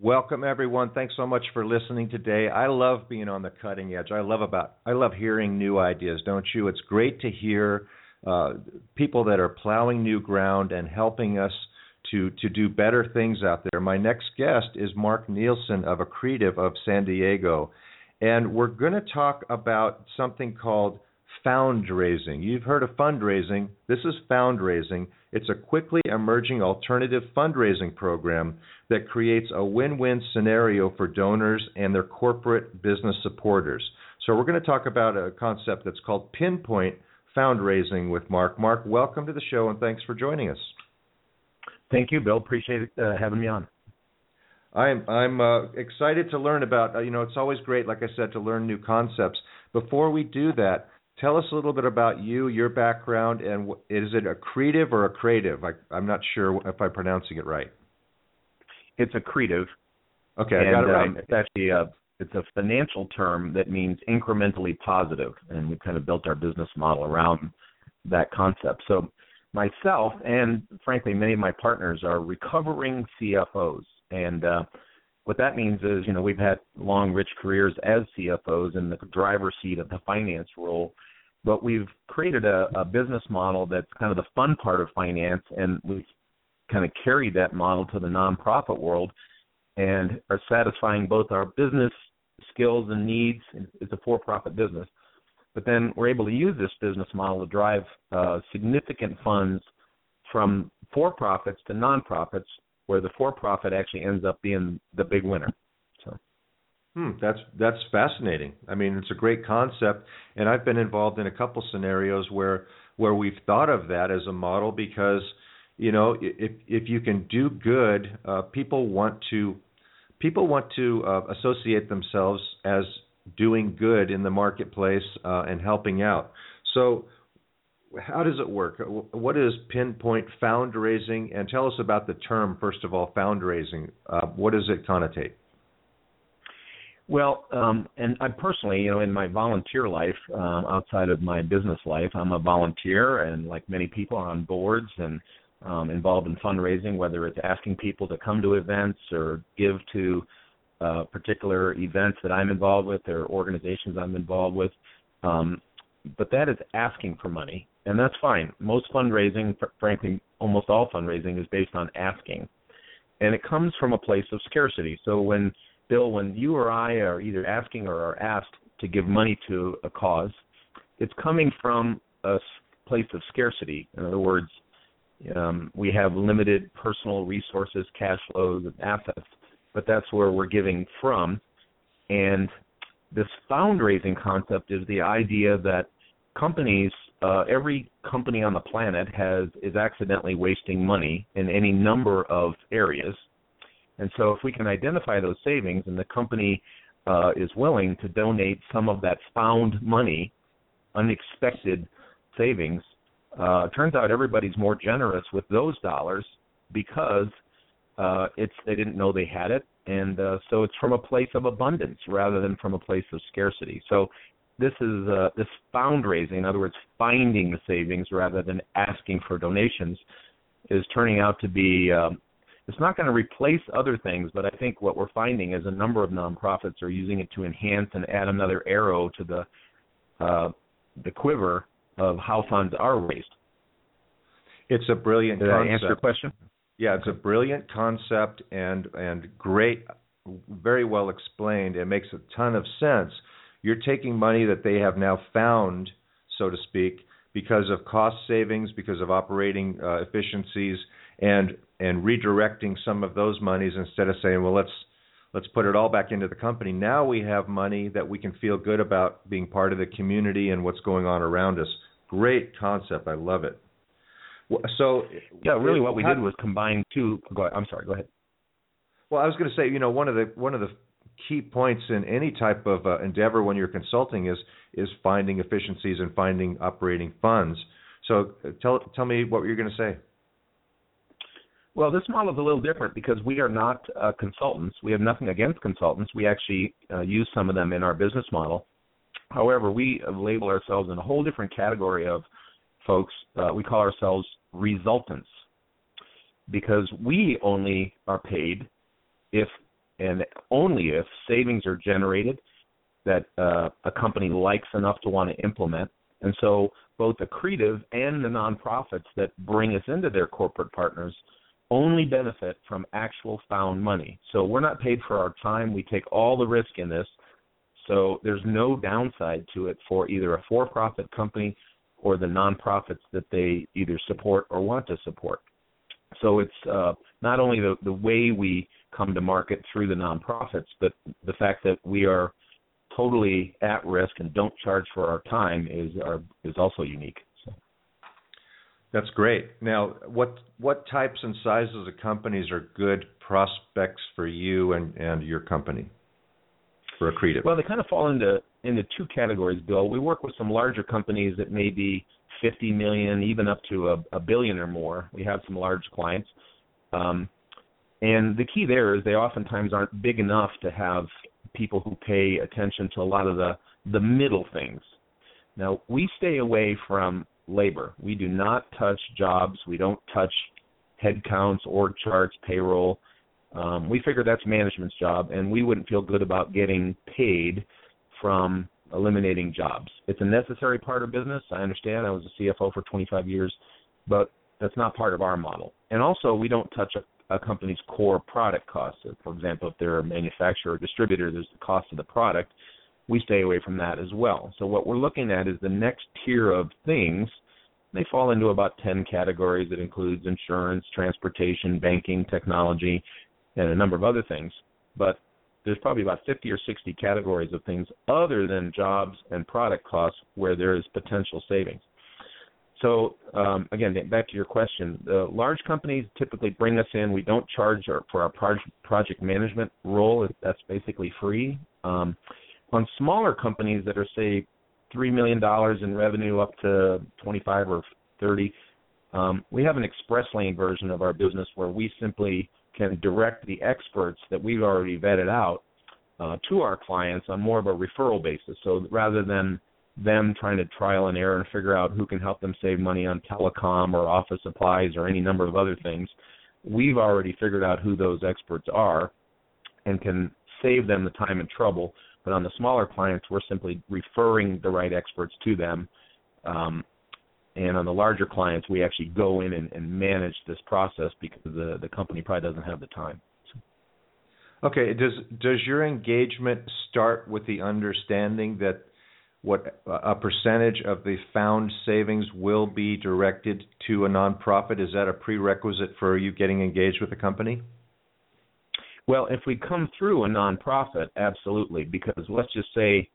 Welcome everyone. Thanks so much for listening today. I love being on the cutting edge. I love about I love hearing new ideas, don't you? It's great to hear uh, people that are plowing new ground and helping us to to do better things out there. My next guest is Mark Nielsen of Accretive of San Diego, and we're going to talk about something called fundraising. You've heard of fundraising. This is fundraising. It's a quickly emerging alternative fundraising program that creates a win win scenario for donors and their corporate business supporters. So, we're going to talk about a concept that's called pinpoint fundraising with Mark. Mark, welcome to the show and thanks for joining us. Thank you, Bill. Appreciate uh, having me on. I'm I'm uh, excited to learn about. Uh, you know, it's always great, like I said, to learn new concepts. Before we do that, Tell us a little bit about you, your background, and is it accretive or accretive? I, am not sure if I'm pronouncing it right. It's accretive. Okay, and, I got it right. Um, it's actually a it's a financial term that means incrementally positive, and we kind of built our business model around that concept. So myself and frankly many of my partners are recovering CFOs, and uh, what that means is, you know, we've had long, rich careers as CFOs in the driver's seat of the finance role but we've created a, a business model that's kind of the fun part of finance, and we've kind of carried that model to the nonprofit world and are satisfying both our business skills and needs. It's a for-profit business, but then we're able to use this business model to drive uh, significant funds from for-profits to nonprofits, where the for-profit actually ends up being the big winner. Hmm, that's that's fascinating. I mean, it's a great concept, and I've been involved in a couple scenarios where where we've thought of that as a model because you know if if you can do good, uh, people want to people want to uh, associate themselves as doing good in the marketplace uh, and helping out. So, how does it work? What is pinpoint fundraising? And tell us about the term first of all, fundraising. Uh, what does it connotate? Well, um, and I personally, you know, in my volunteer life, um, outside of my business life, I'm a volunteer, and like many people, are on boards and um, involved in fundraising, whether it's asking people to come to events or give to uh, particular events that I'm involved with or organizations I'm involved with. Um, but that is asking for money, and that's fine. Most fundraising, frankly, almost all fundraising is based on asking, and it comes from a place of scarcity. So when Bill, when you or I are either asking or are asked to give money to a cause, it's coming from a place of scarcity. In other words, um, we have limited personal resources, cash flows, and assets, but that's where we're giving from. And this fundraising concept is the idea that companies, uh, every company on the planet has is accidentally wasting money in any number of areas and so, if we can identify those savings and the company uh, is willing to donate some of that found money, unexpected savings, uh, turns out everybody's more generous with those dollars because uh, it's they didn't know they had it, and uh, so it's from a place of abundance rather than from a place of scarcity. So this is uh, this fundraising, in other words, finding the savings rather than asking for donations, is turning out to be um, it's not going to replace other things, but I think what we're finding is a number of nonprofits are using it to enhance and add another arrow to the uh, the quiver of how funds are raised. It's a brilliant Did concept. I answer your question? Yeah, it's a brilliant concept and and great, very well explained. It makes a ton of sense. You're taking money that they have now found, so to speak, because of cost savings, because of operating uh, efficiencies, and and redirecting some of those monies instead of saying, well, let's let's put it all back into the company. Now we have money that we can feel good about being part of the community and what's going on around us. Great concept. I love it. So yeah, really, what we did was combine two. Go ahead. I'm sorry. Go ahead. Well, I was going to say, you know, one of the one of the key points in any type of uh, endeavor when you're consulting is is finding efficiencies and finding operating funds. So uh, tell tell me what you're going to say. Well, this model is a little different because we are not uh, consultants. We have nothing against consultants. We actually uh, use some of them in our business model. However, we label ourselves in a whole different category of folks. Uh, we call ourselves resultants because we only are paid if and only if savings are generated that uh, a company likes enough to want to implement. And so both accretive and the nonprofits that bring us into their corporate partners only benefit from actual found money. So we're not paid for our time. We take all the risk in this. So there's no downside to it for either a for-profit company or the nonprofits that they either support or want to support. So it's uh, not only the, the way we come to market through the nonprofits, but the fact that we are totally at risk and don't charge for our time is are, is also unique. That's great. Now, what what types and sizes of companies are good prospects for you and, and your company for Accretive? Well, they kind of fall into into two categories, Bill. We work with some larger companies that may be 50 million, even up to a, a billion or more. We have some large clients. Um, and the key there is they oftentimes aren't big enough to have people who pay attention to a lot of the the middle things. Now, we stay away from labor. We do not touch jobs. We don't touch headcounts, org charts, payroll. Um, we figure that's management's job, and we wouldn't feel good about getting paid from eliminating jobs. It's a necessary part of business. I understand. I was a CFO for 25 years, but that's not part of our model. And also, we don't touch a a company's core product costs. For example, if they're a manufacturer or distributor, there's the cost of the product. We stay away from that as well. So what we're looking at is the next tier of things. They fall into about 10 categories that includes insurance, transportation, banking, technology, and a number of other things. But there's probably about 50 or 60 categories of things other than jobs and product costs where there is potential savings. So um, again, back to your question, the large companies typically bring us in. We don't charge our, for our project management role. That's basically free. Um, on smaller companies that are say three million dollars in revenue up to 25 or 30, um, we have an express lane version of our business where we simply can direct the experts that we've already vetted out uh, to our clients on more of a referral basis. So rather than them trying to trial and error and figure out who can help them save money on telecom or office supplies or any number of other things. We've already figured out who those experts are and can save them the time and trouble. But on the smaller clients, we're simply referring the right experts to them. Um, and on the larger clients, we actually go in and, and manage this process because the, the company probably doesn't have the time. Okay. Does does your engagement start with the understanding that what a percentage of the found savings will be directed to a nonprofit? Is that a prerequisite for you getting engaged with the company? Well, if we come through a nonprofit, absolutely, because let's just say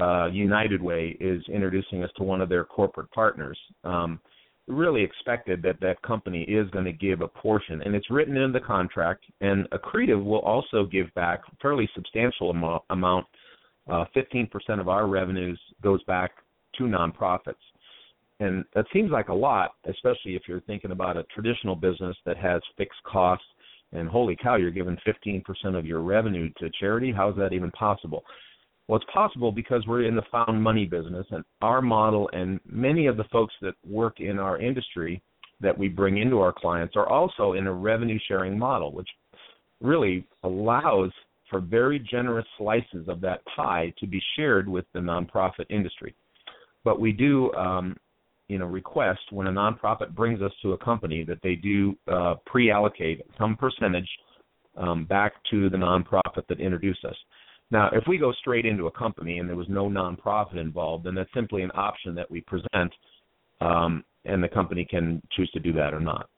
uh, United Way is introducing us to one of their corporate partners. Um, really expected that that company is going to give a portion, and it's written in the contract. And Accretive will also give back a fairly substantial amount, amount uh, 15% of our revenues goes back to nonprofits. And that seems like a lot, especially if you're thinking about a traditional business that has fixed costs. And holy cow, you're giving 15% of your revenue to charity. How is that even possible? Well, it's possible because we're in the found money business, and our model and many of the folks that work in our industry that we bring into our clients are also in a revenue sharing model, which really allows for very generous slices of that pie to be shared with the nonprofit industry. But we do, um, you know, request when a nonprofit brings us to a company that they do uh, pre-allocate some percentage um, back to the nonprofit that introduced us. Now, if we go straight into a company and there was no nonprofit involved, then that's simply an option that we present, um, and the company can choose to do that or not.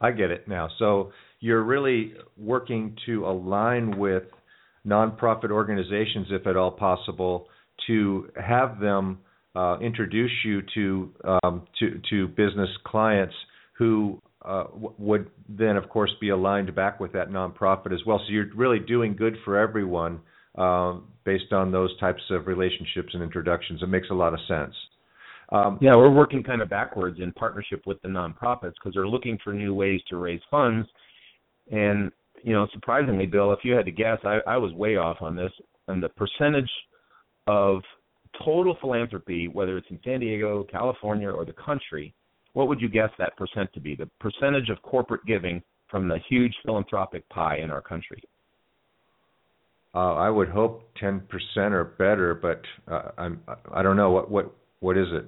I get it now. So you're really working to align with nonprofit organizations, if at all possible, to have them uh, introduce you to um, to to business clients who uh, would then, of course, be aligned back with that nonprofit as well. So you're really doing good for everyone uh, based on those types of relationships and introductions. It makes a lot of sense. Um, yeah, we're working kind of backwards in partnership with the nonprofits because they're looking for new ways to raise funds. And you know, surprisingly, Bill, if you had to guess, I, I was way off on this. And the percentage of total philanthropy, whether it's in San Diego, California, or the country, what would you guess that percent to be? The percentage of corporate giving from the huge philanthropic pie in our country. Uh, I would hope 10% or better, but uh, I'm I don't know what what what is it.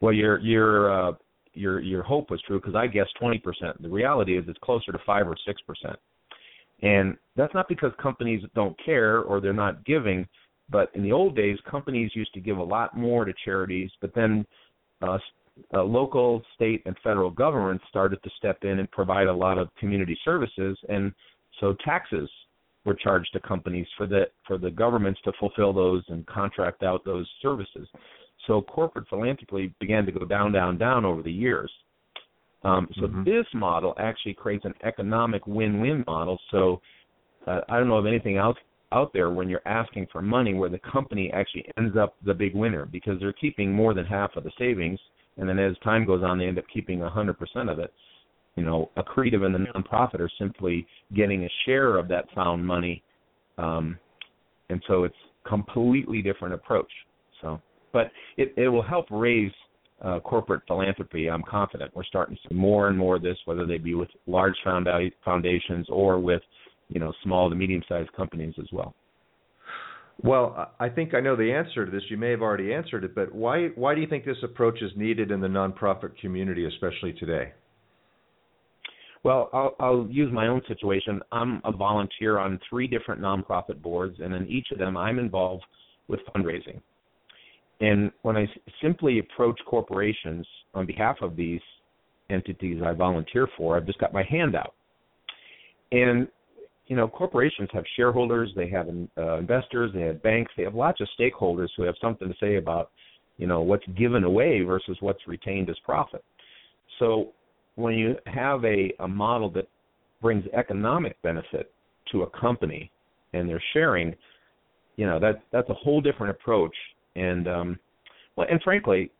Well, your your uh, your your hope was true because I guessed 20%. The reality is it's closer to five or six percent, and that's not because companies don't care or they're not giving. But in the old days, companies used to give a lot more to charities, but then uh, uh, local, state, and federal governments started to step in and provide a lot of community services, and so taxes were charged to companies for the for the governments to fulfill those and contract out those services. So corporate philanthropy began to go down, down, down over the years. Um, so mm-hmm. this model actually creates an economic win-win model. So uh, I don't know of anything else out there when you're asking for money where the company actually ends up the big winner because they're keeping more than half of the savings, and then as time goes on, they end up keeping 100% of it. You know, Accretive and the nonprofit are simply getting a share of that found money, um, and so it's completely different approach. So but it, it will help raise uh, corporate philanthropy. I'm confident we're starting to see more and more of this, whether they be with large found- foundations or with you know small to medium-sized companies as well. Well, I think I know the answer to this. You may have already answered it, but why why do you think this approach is needed in the nonprofit community, especially today? Well, I'll, I'll use my own situation. I'm a volunteer on three different nonprofit boards, and in each of them, I'm involved with fundraising. And when I simply approach corporations on behalf of these entities I volunteer for, I've just got my hand out. And you know, corporations have shareholders, they have uh, investors, they have banks, they have lots of stakeholders who have something to say about, you know, what's given away versus what's retained as profit. So when you have a, a model that brings economic benefit to a company and they're sharing, you know, that that's a whole different approach and um well and frankly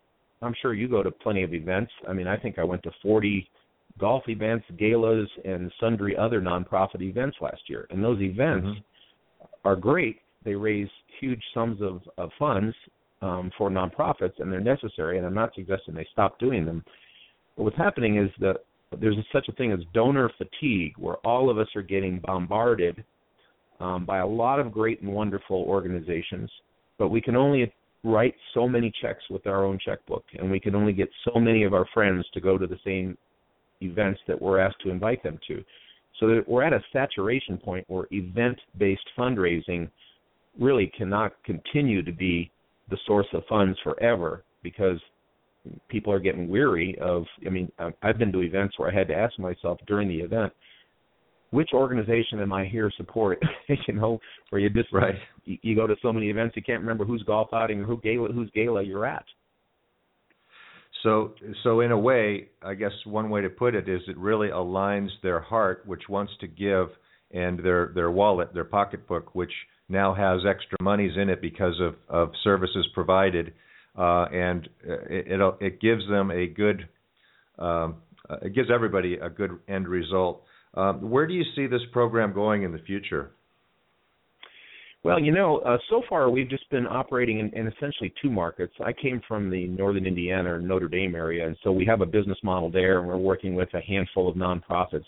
i'm sure you go to plenty of events i mean i think i went to 40 golf events galas and sundry other nonprofit events last year. And those events mm-hmm. are great. They raise huge sums of, of funds um, for nonprofits and they're necessary and i'm not suggesting they stop doing them. But what's happening is that there's such a thing as donor fatigue where all of us are getting bombarded um, by a lot of great and wonderful organizations but we can only write so many checks with our own checkbook, and we can only get so many of our friends to go to the same events that we're asked to invite them to. So that we're at a saturation point where event-based fundraising really cannot continue to be the source of funds forever because people are getting weary of i mean i've been to events where i had to ask myself during the event which organization am I here to support? you know, where you just right. You, you, go to so many events you can't remember whose golf outing or who gala whose gala you're at. So, so in a way, I guess one way to put it is it really aligns their heart, which wants to give, and their their wallet, their pocketbook, which now has extra monies in it because of of services provided, uh, and it, it it gives them a good, um, it gives everybody a good end result. Um, where do you see this program going in the future? Well, you know, uh, so far we've just been operating in, in, essentially two markets. I came from the northern Indiana or Notre Dame area, and so we have a business model there, and we're working with a handful of nonprofits,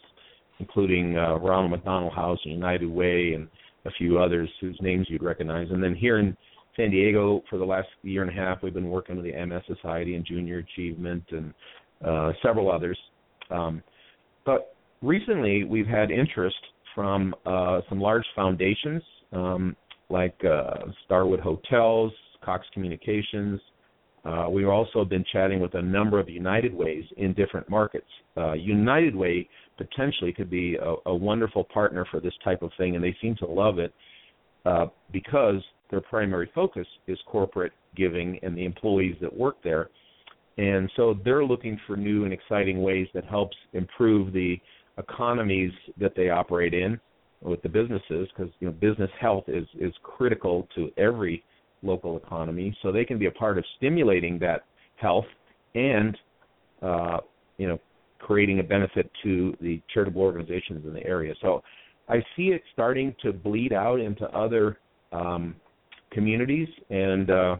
including uh, Ronald McDonald House and United Way and a few others whose names you'd recognize. And then here in San Diego, for the last year and a half, we've been working with the MS Society and Junior Achievement and uh, several others. Um, but recently we've had interest from uh, some large foundations um, like uh, Starwood Hotels, Cox Communications. Uh, we've also been chatting with a number of United Ways in different markets. Uh, United Way potentially could be a, a, wonderful partner for this type of thing, and they seem to love it uh, because their primary focus is corporate giving and the employees that work there. and so they're looking for new and exciting ways that helps improve the economies that they operate in with the businesses because you know business health is is critical to every local economy. So they can be a part of stimulating that health and uh, you know creating a benefit to the charitable organizations in the area. So i see it starting to bleed out into other um, communities and uh,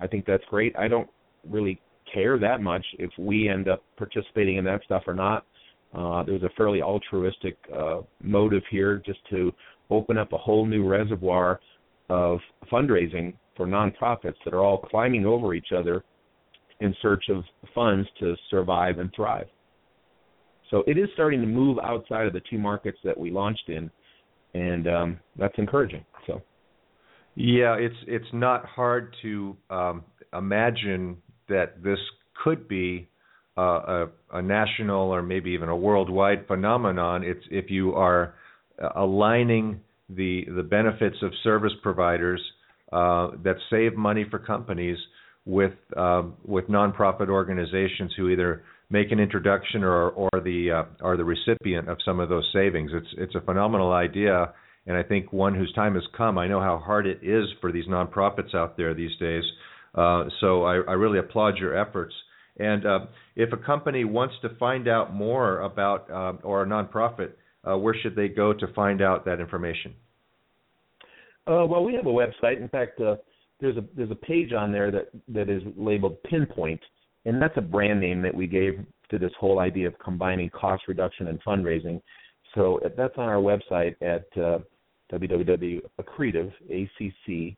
i think that's great. I don't really care that much if we end up participating in that stuff or not uh, there's a fairly altruistic uh, motive here just to open up a whole new reservoir of fundraising for nonprofits that are all climbing over each other in search of funds to survive and thrive. So it is starting to move outside of the two markets that we launched in, and um, that's encouraging. So, yeah, it's it's not hard to um, imagine that this could be uh, a, a national or maybe even a worldwide phenomenon. It's if you are uh, aligning the the benefits of service providers uh, that save money for companies with uh, with nonprofit organizations who either make an introduction or or the uh, are the recipient of some of those savings. It's it's a phenomenal idea, and I think one whose time has come. I know how hard it is for these nonprofits out there these days. Uh, so I, I really applaud your efforts. And uh, if a company wants to find out more about, uh, or a nonprofit, uh, where should they go to find out that information? Uh, well, we have a website. In fact, uh, there's a there's a page on there that that is labeled Pinpoint, and that's a brand name that we gave to this whole idea of combining cost reduction and fundraising. So uh, that's on our website at uh, www.accretive, A-C-C-R-E-T-I-V-E,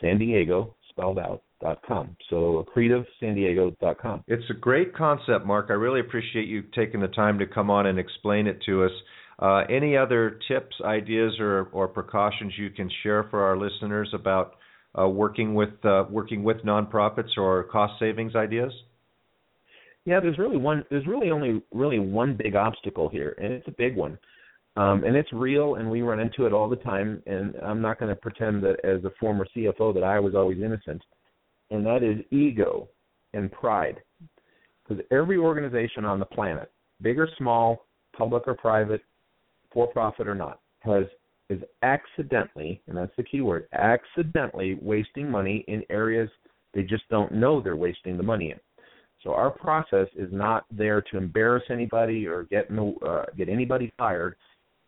San Diego, spelled out, com. So accretivesandiego.com. It's a great concept, Mark. I really appreciate you taking the time to come on and explain it to us. Uh, any other tips, ideas, or, or precautions you can share for our listeners about uh, working with uh, working with nonprofits or cost savings ideas? Yeah, there's really one. There's really only really one big obstacle here, and it's a big one. Um, and it's real, and we run into it all the time. And I'm not going to pretend that as a former CFO that I was always innocent and that is ego and pride. Because every organization on the planet, big or small, public or private, for profit or not, has is accidentally, and that's the key word, accidentally wasting money in areas they just don't know they're wasting the money in. So our process is not there to embarrass anybody or get no, uh, get anybody fired.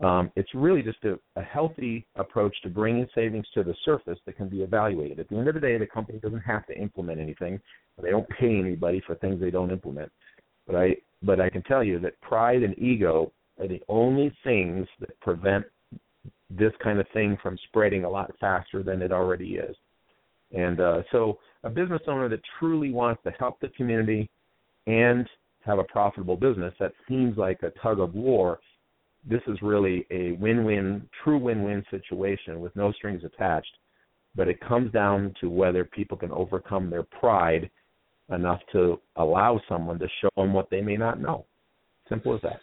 Um, it's really just a, a healthy approach to bringing savings to the surface that can be evaluated. At the end of the day, the company doesn't have to implement anything. They don't pay anybody for things they don't implement. But I, but I can tell you that pride and ego are the only things that prevent this kind of thing from spreading a lot faster than it already is. And uh, so, a business owner that truly wants to help the community and have a profitable business that seems like a tug of war this is really a win-win, true win-win situation with no strings attached. But it comes down to whether people can overcome their pride enough to allow someone to show them what they may not know. Simple as that.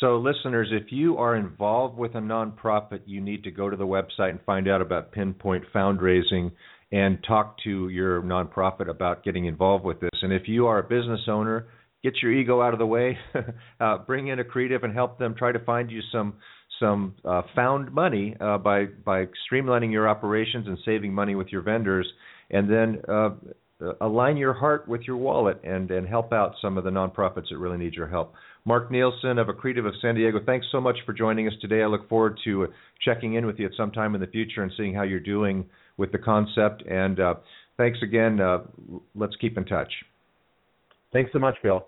So, listeners, if you are involved with a nonprofit, you need to go to the website and find out about Pinpoint Fundraising and talk to your nonprofit about getting involved with this. And if you are a business owner, get your ego out of the way, uh, bring in Accretive and help them try to find you some some uh, found money uh, by by streamlining your operations and saving money with your vendors, and then uh, align your heart with your wallet and and help out some of the nonprofits that really need your help. Mark Nielsen of Accretive of San Diego, thanks so much for joining us today. I look forward to checking in with you at some time in the future and seeing how you're doing with the concept. And uh, thanks again. Uh, let's keep in touch. Thanks so much, Bill.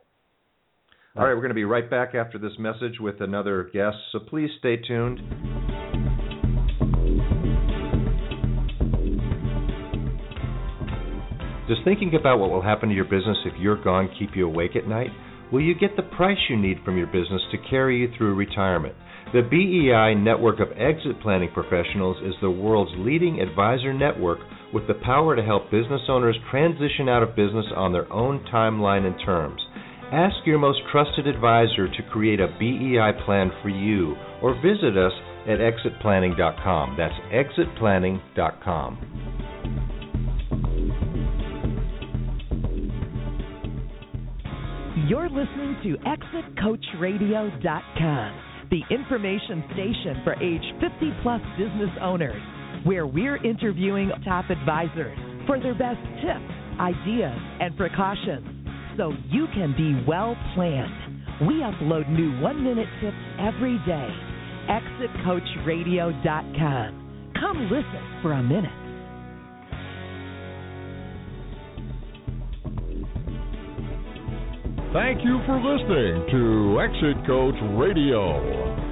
All right, we're going to be right back after this message with another guest, so please stay tuned. Does thinking about what will happen to your business if you're gone keep you awake at night? Will you get the price you need from your business to carry you through retirement? The BEI network of exit planning professionals is the world's leading advisor network with the power to help business owners transition out of business on their own timeline and terms. Ask your most trusted advisor to create a BEI plan for you or visit us at exitplanning.com. That's exitplanning.com. You're listening to ExitCoachRadio.com, the information station for age 50 plus business owners, where we're interviewing top advisors for their best tips, ideas, and precautions so you can be well planned. We upload new one minute tips every day. ExitCoachRadio.com. Come listen for a minute. Thank you for listening to Exit Coach Radio.